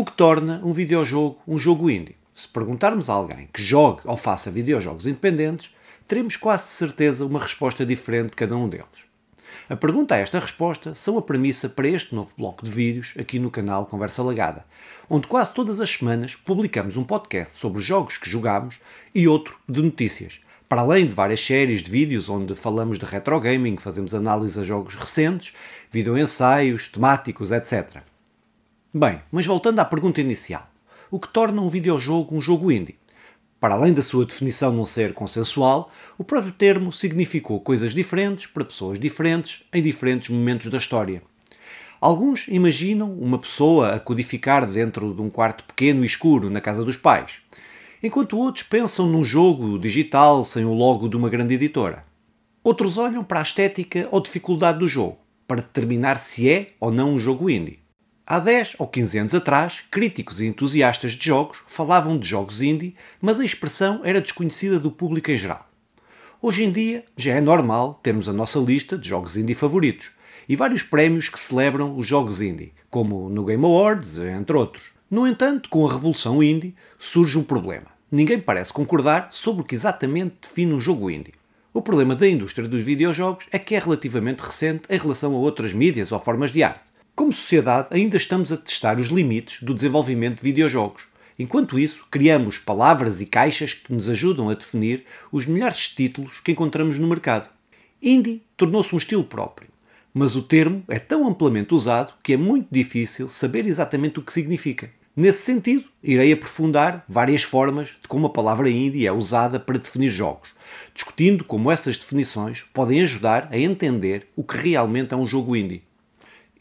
O que torna um videojogo um jogo indie? Se perguntarmos a alguém que jogue ou faça videojogos independentes, teremos quase certeza uma resposta diferente de cada um deles. A pergunta a esta resposta são a premissa para este novo bloco de vídeos aqui no canal Conversa Lagada, onde quase todas as semanas publicamos um podcast sobre os jogos que jogamos e outro de notícias, para além de várias séries de vídeos onde falamos de retro gaming, fazemos análise a jogos recentes, videoensaios, temáticos, etc. Bem, mas voltando à pergunta inicial, o que torna um videojogo um jogo indie? Para além da sua definição não ser consensual, o próprio termo significou coisas diferentes para pessoas diferentes em diferentes momentos da história. Alguns imaginam uma pessoa a codificar dentro de um quarto pequeno e escuro na casa dos pais, enquanto outros pensam num jogo digital sem o logo de uma grande editora. Outros olham para a estética ou dificuldade do jogo, para determinar se é ou não um jogo indie. Há 10 ou 15 anos atrás, críticos e entusiastas de jogos falavam de jogos indie, mas a expressão era desconhecida do público em geral. Hoje em dia, já é normal termos a nossa lista de jogos indie favoritos e vários prémios que celebram os jogos indie, como no Game Awards, entre outros. No entanto, com a revolução indie, surge um problema. Ninguém parece concordar sobre o que exatamente define um jogo indie. O problema da indústria dos videojogos é que é relativamente recente em relação a outras mídias ou formas de arte. Como sociedade, ainda estamos a testar os limites do desenvolvimento de videojogos. Enquanto isso, criamos palavras e caixas que nos ajudam a definir os melhores títulos que encontramos no mercado. Indie tornou-se um estilo próprio, mas o termo é tão amplamente usado que é muito difícil saber exatamente o que significa. Nesse sentido, irei aprofundar várias formas de como a palavra indie é usada para definir jogos, discutindo como essas definições podem ajudar a entender o que realmente é um jogo indie.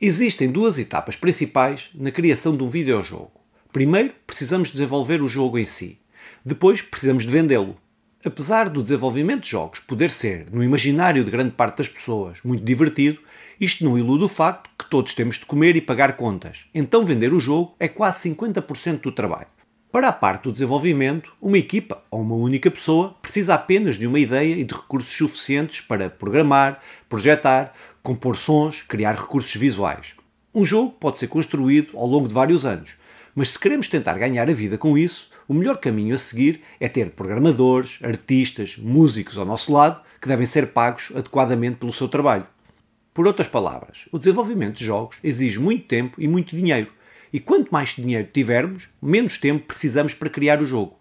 Existem duas etapas principais na criação de um videojogo. Primeiro, precisamos desenvolver o jogo em si. Depois, precisamos de vendê-lo. Apesar do desenvolvimento de jogos poder ser, no imaginário de grande parte das pessoas, muito divertido, isto não ilude o facto que todos temos de comer e pagar contas. Então, vender o jogo é quase 50% do trabalho. Para a parte do desenvolvimento, uma equipa ou uma única pessoa precisa apenas de uma ideia e de recursos suficientes para programar, projetar, compor sons, criar recursos visuais. Um jogo pode ser construído ao longo de vários anos, mas se queremos tentar ganhar a vida com isso, o melhor caminho a seguir é ter programadores, artistas, músicos ao nosso lado que devem ser pagos adequadamente pelo seu trabalho. Por outras palavras, o desenvolvimento de jogos exige muito tempo e muito dinheiro, e quanto mais dinheiro tivermos, menos tempo precisamos para criar o jogo.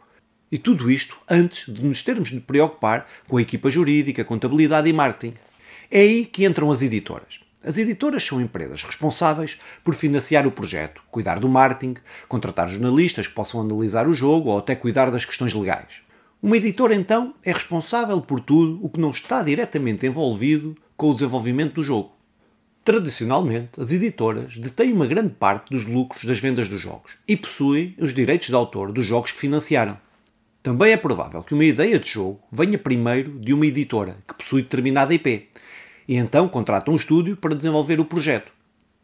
E tudo isto antes de nos termos de preocupar com a equipa jurídica, contabilidade e marketing. É aí que entram as editoras. As editoras são empresas responsáveis por financiar o projeto, cuidar do marketing, contratar jornalistas que possam analisar o jogo ou até cuidar das questões legais. Uma editora, então, é responsável por tudo o que não está diretamente envolvido com o desenvolvimento do jogo. Tradicionalmente, as editoras detêm uma grande parte dos lucros das vendas dos jogos e possuem os direitos de autor dos jogos que financiaram. Também é provável que uma ideia de jogo venha primeiro de uma editora que possui determinada IP e então contrata um estúdio para desenvolver o projeto.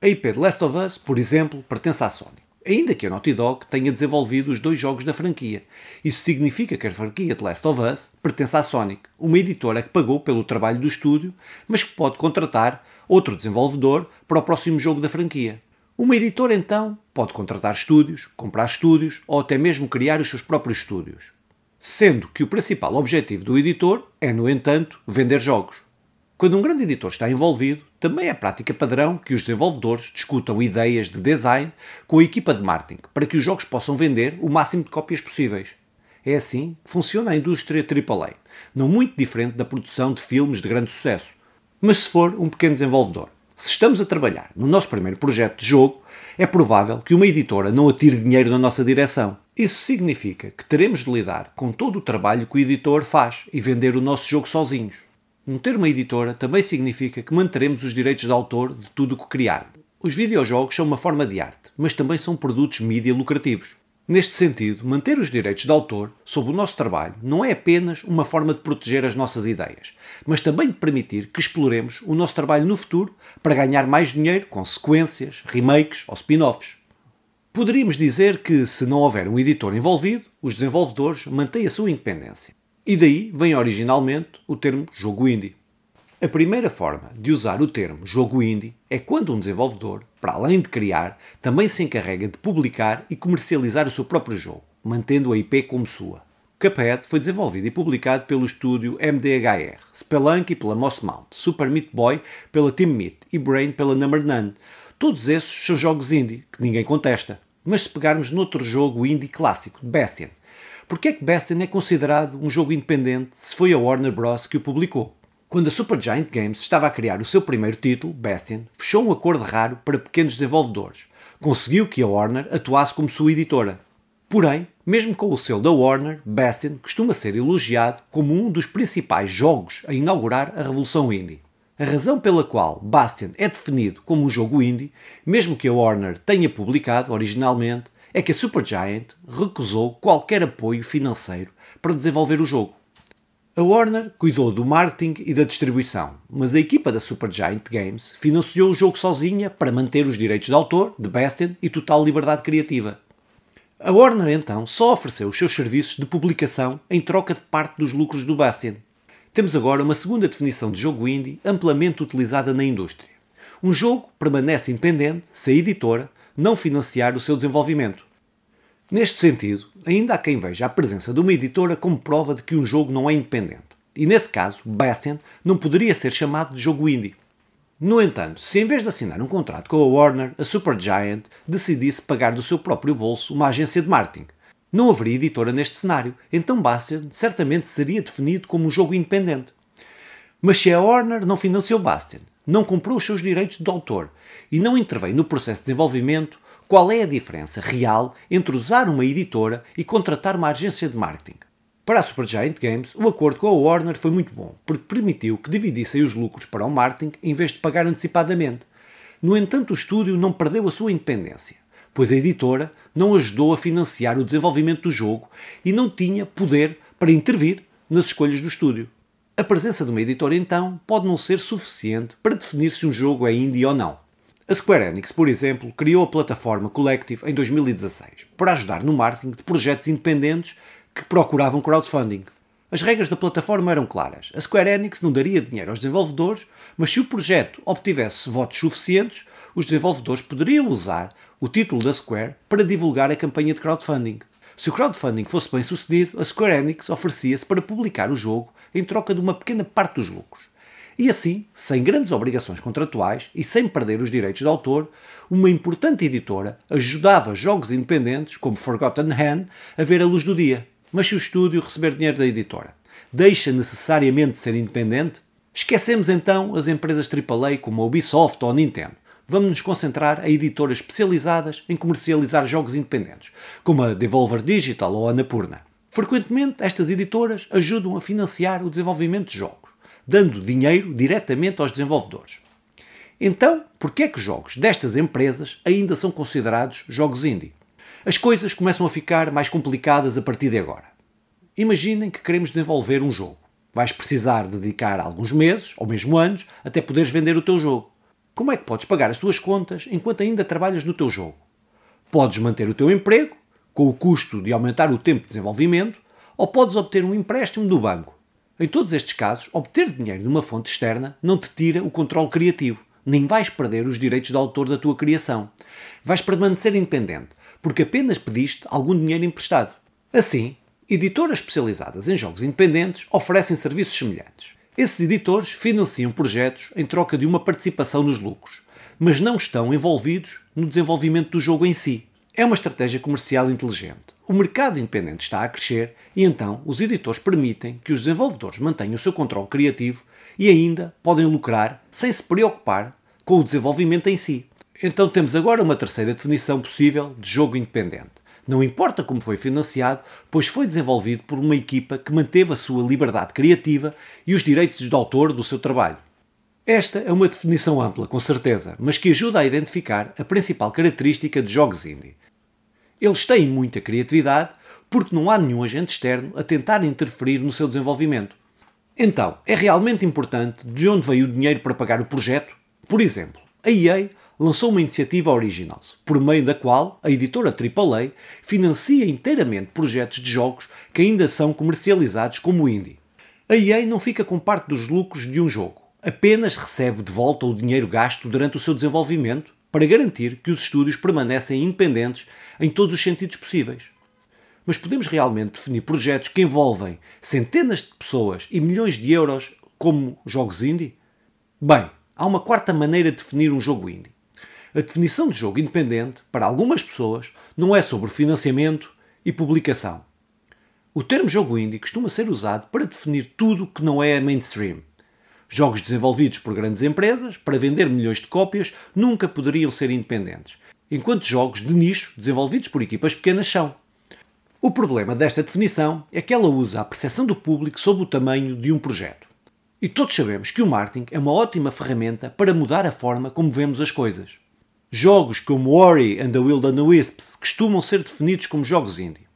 A IP de Last of Us, por exemplo, pertence à Sony. Ainda que a Naughty Dog tenha desenvolvido os dois jogos da franquia. Isso significa que a franquia de Last of Us pertence à Sonic, uma editora que pagou pelo trabalho do estúdio, mas que pode contratar outro desenvolvedor para o próximo jogo da franquia. Uma editora, então, pode contratar estúdios, comprar estúdios ou até mesmo criar os seus próprios estúdios. Sendo que o principal objetivo do editor é, no entanto, vender jogos. Quando um grande editor está envolvido, também é prática padrão que os desenvolvedores discutam ideias de design com a equipa de marketing para que os jogos possam vender o máximo de cópias possíveis. É assim que funciona a indústria AAA, não muito diferente da produção de filmes de grande sucesso. Mas se for um pequeno desenvolvedor, se estamos a trabalhar no nosso primeiro projeto de jogo, é provável que uma editora não atire dinheiro na nossa direção. Isso significa que teremos de lidar com todo o trabalho que o editor faz e vender o nosso jogo sozinhos. Um ter uma editora também significa que manteremos os direitos de autor de tudo o que criar. Os videojogos são uma forma de arte, mas também são produtos mídia lucrativos. Neste sentido, manter os direitos de autor sobre o nosso trabalho não é apenas uma forma de proteger as nossas ideias, mas também de permitir que exploremos o nosso trabalho no futuro para ganhar mais dinheiro com sequências, remakes ou spin-offs. Poderíamos dizer que, se não houver um editor envolvido, os desenvolvedores mantêm a sua independência. E daí vem originalmente o termo jogo indie. A primeira forma de usar o termo jogo indie é quando um desenvolvedor para além de criar, também se encarrega de publicar e comercializar o seu próprio jogo, mantendo a IP como sua. Cuphead foi desenvolvido e publicado pelo estúdio MDHR, Spelunky pela Moss Mount, Super Meat Boy pela Team Meat e Brain pela Number None. Todos esses são jogos indie, que ninguém contesta. Mas se pegarmos noutro jogo indie clássico, Bastion, Porquê é que Bastion é considerado um jogo independente se foi a Warner Bros. que o publicou? Quando a Supergiant Games estava a criar o seu primeiro título, Bastion, fechou um acordo raro para pequenos desenvolvedores. Conseguiu que a Warner atuasse como sua editora. Porém, mesmo com o selo da Warner, Bastion costuma ser elogiado como um dos principais jogos a inaugurar a revolução indie. A razão pela qual Bastion é definido como um jogo indie, mesmo que a Warner tenha publicado originalmente, é que a Supergiant recusou qualquer apoio financeiro para desenvolver o jogo. A Warner cuidou do marketing e da distribuição, mas a equipa da Supergiant Games financiou o jogo sozinha para manter os direitos de autor, de Bastion e total liberdade criativa. A Warner então só ofereceu os seus serviços de publicação em troca de parte dos lucros do Bastion. Temos agora uma segunda definição de jogo indie amplamente utilizada na indústria. Um jogo permanece independente se a editora não financiar o seu desenvolvimento. Neste sentido, ainda há quem veja a presença de uma editora como prova de que um jogo não é independente. E nesse caso, Bastion não poderia ser chamado de jogo indie. No entanto, se em vez de assinar um contrato com a Warner, a Supergiant decidisse pagar do seu próprio bolso uma agência de marketing, não haveria editora neste cenário, então Bastion certamente seria definido como um jogo independente. Mas se a Warner não financiou Bastion, não comprou os seus direitos de autor e não intervém no processo de desenvolvimento, qual é a diferença real entre usar uma editora e contratar uma agência de marketing? Para a Supergiant Games, o acordo com a Warner foi muito bom, porque permitiu que dividissem os lucros para o marketing em vez de pagar antecipadamente. No entanto, o estúdio não perdeu a sua independência, pois a editora não ajudou a financiar o desenvolvimento do jogo e não tinha poder para intervir nas escolhas do estúdio. A presença de uma editora, então, pode não ser suficiente para definir se um jogo é indie ou não. A Square Enix, por exemplo, criou a plataforma Collective em 2016 para ajudar no marketing de projetos independentes que procuravam crowdfunding. As regras da plataforma eram claras. A Square Enix não daria dinheiro aos desenvolvedores, mas se o projeto obtivesse votos suficientes, os desenvolvedores poderiam usar o título da Square para divulgar a campanha de crowdfunding. Se o crowdfunding fosse bem sucedido, a Square Enix oferecia-se para publicar o jogo em troca de uma pequena parte dos lucros. E assim, sem grandes obrigações contratuais e sem perder os direitos de autor, uma importante editora ajudava jogos independentes, como Forgotten Hand, a ver a luz do dia. Mas se o estúdio receber dinheiro da editora, deixa necessariamente de ser independente? Esquecemos então as empresas AAA como a Ubisoft ou a Nintendo. Vamos nos concentrar em editoras especializadas em comercializar jogos independentes, como a Devolver Digital ou a Anapurna. Frequentemente, estas editoras ajudam a financiar o desenvolvimento de jogos, dando dinheiro diretamente aos desenvolvedores. Então, por que é que jogos destas empresas ainda são considerados jogos indie? As coisas começam a ficar mais complicadas a partir de agora. Imaginem que queremos desenvolver um jogo. Vais precisar dedicar alguns meses, ou mesmo anos, até poderes vender o teu jogo. Como é que podes pagar as tuas contas enquanto ainda trabalhas no teu jogo? Podes manter o teu emprego com o custo de aumentar o tempo de desenvolvimento, ou podes obter um empréstimo do banco. Em todos estes casos, obter dinheiro de uma fonte externa não te tira o controle criativo, nem vais perder os direitos de autor da tua criação. Vais permanecer independente, porque apenas pediste algum dinheiro emprestado. Assim, editoras especializadas em jogos independentes oferecem serviços semelhantes. Esses editores financiam projetos em troca de uma participação nos lucros, mas não estão envolvidos no desenvolvimento do jogo em si. É uma estratégia comercial inteligente. O mercado independente está a crescer e então os editores permitem que os desenvolvedores mantenham o seu controle criativo e ainda podem lucrar sem se preocupar com o desenvolvimento em si. Então temos agora uma terceira definição possível de jogo independente. Não importa como foi financiado, pois foi desenvolvido por uma equipa que manteve a sua liberdade criativa e os direitos de autor do seu trabalho. Esta é uma definição ampla, com certeza, mas que ajuda a identificar a principal característica de jogos indie. Eles têm muita criatividade porque não há nenhum agente externo a tentar interferir no seu desenvolvimento. Então, é realmente importante de onde veio o dinheiro para pagar o projeto? Por exemplo, a EA lançou uma iniciativa original, por meio da qual a editora AAA financia inteiramente projetos de jogos que ainda são comercializados como indie. A EA não fica com parte dos lucros de um jogo, apenas recebe de volta o dinheiro gasto durante o seu desenvolvimento para garantir que os estúdios permanecem independentes em todos os sentidos possíveis. Mas podemos realmente definir projetos que envolvem centenas de pessoas e milhões de euros como jogos indie? Bem, há uma quarta maneira de definir um jogo indie. A definição de jogo independente, para algumas pessoas, não é sobre financiamento e publicação. O termo jogo indie costuma ser usado para definir tudo que não é mainstream. Jogos desenvolvidos por grandes empresas para vender milhões de cópias nunca poderiam ser independentes, enquanto jogos de nicho desenvolvidos por equipas pequenas são. O problema desta definição é que ela usa a percepção do público sobre o tamanho de um projeto. E todos sabemos que o marketing é uma ótima ferramenta para mudar a forma como vemos as coisas. Jogos como Ori and the Will and the Wisps costumam ser definidos como jogos indie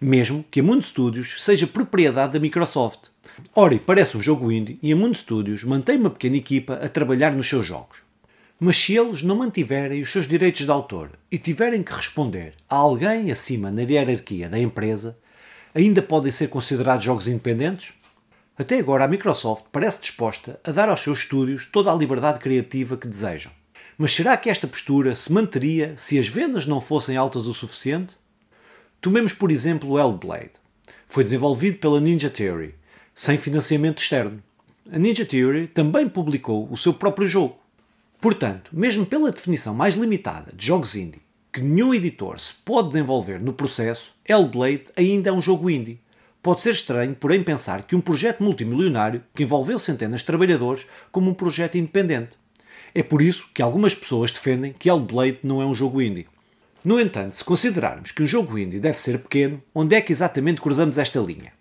mesmo que a Mundo Studios seja propriedade da Microsoft. Ori parece um jogo indie e a Mundo Studios mantém uma pequena equipa a trabalhar nos seus jogos. Mas se eles não mantiverem os seus direitos de autor e tiverem que responder a alguém acima na hierarquia da empresa, ainda podem ser considerados jogos independentes? Até agora a Microsoft parece disposta a dar aos seus estúdios toda a liberdade criativa que desejam. Mas será que esta postura se manteria se as vendas não fossem altas o suficiente? Tomemos, por exemplo, o Hellblade. Foi desenvolvido pela Ninja Theory, sem financiamento externo. A Ninja Theory também publicou o seu próprio jogo. Portanto, mesmo pela definição mais limitada de jogos indie, que nenhum editor se pode desenvolver no processo, Hellblade ainda é um jogo indie. Pode ser estranho, porém, pensar que um projeto multimilionário que envolveu centenas de trabalhadores como um projeto independente. É por isso que algumas pessoas defendem que Hellblade não é um jogo indie. No entanto, se considerarmos que um jogo indie deve ser pequeno, onde é que exatamente cruzamos esta linha?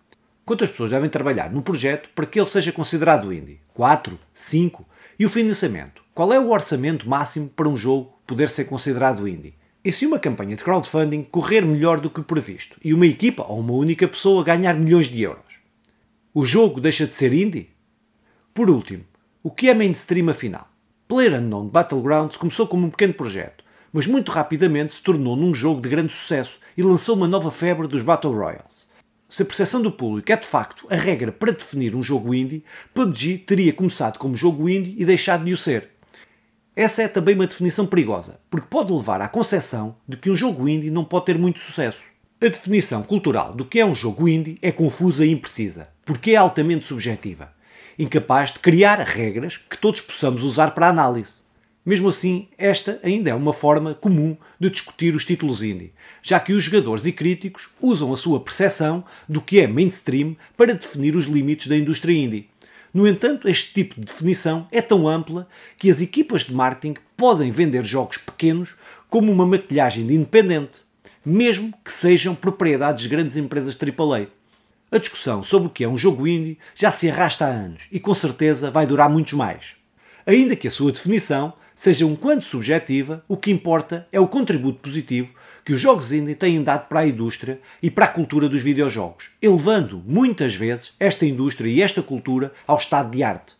Quantas pessoas devem trabalhar num projeto para que ele seja considerado indie? 4? 5? E o financiamento? Qual é o orçamento máximo para um jogo poder ser considerado indie? E se uma campanha de crowdfunding correr melhor do que o previsto e uma equipa ou uma única pessoa ganhar milhões de euros? O jogo deixa de ser indie? Por último, o que é mainstream afinal? PlayerUnknown Battlegrounds começou como um pequeno projeto mas muito rapidamente se tornou num jogo de grande sucesso e lançou uma nova febre dos Battle Royales. Se a percepção do público é de facto a regra para definir um jogo indie, PUBG teria começado como jogo indie e deixado de o ser. Essa é também uma definição perigosa, porque pode levar à concepção de que um jogo indie não pode ter muito sucesso. A definição cultural do que é um jogo indie é confusa e imprecisa, porque é altamente subjetiva, incapaz de criar regras que todos possamos usar para análise. Mesmo assim, esta ainda é uma forma comum de discutir os títulos indie, já que os jogadores e críticos usam a sua percepção do que é mainstream para definir os limites da indústria indie. No entanto, este tipo de definição é tão ampla que as equipas de marketing podem vender jogos pequenos como uma maquilhagem de independente, mesmo que sejam propriedades de grandes empresas AAA. A discussão sobre o que é um jogo indie já se arrasta há anos e com certeza vai durar muitos mais. Ainda que a sua definição seja um quanto subjetiva, o que importa é o contributo positivo que os jogos indie têm dado para a indústria e para a cultura dos videojogos, elevando muitas vezes esta indústria e esta cultura ao estado de arte.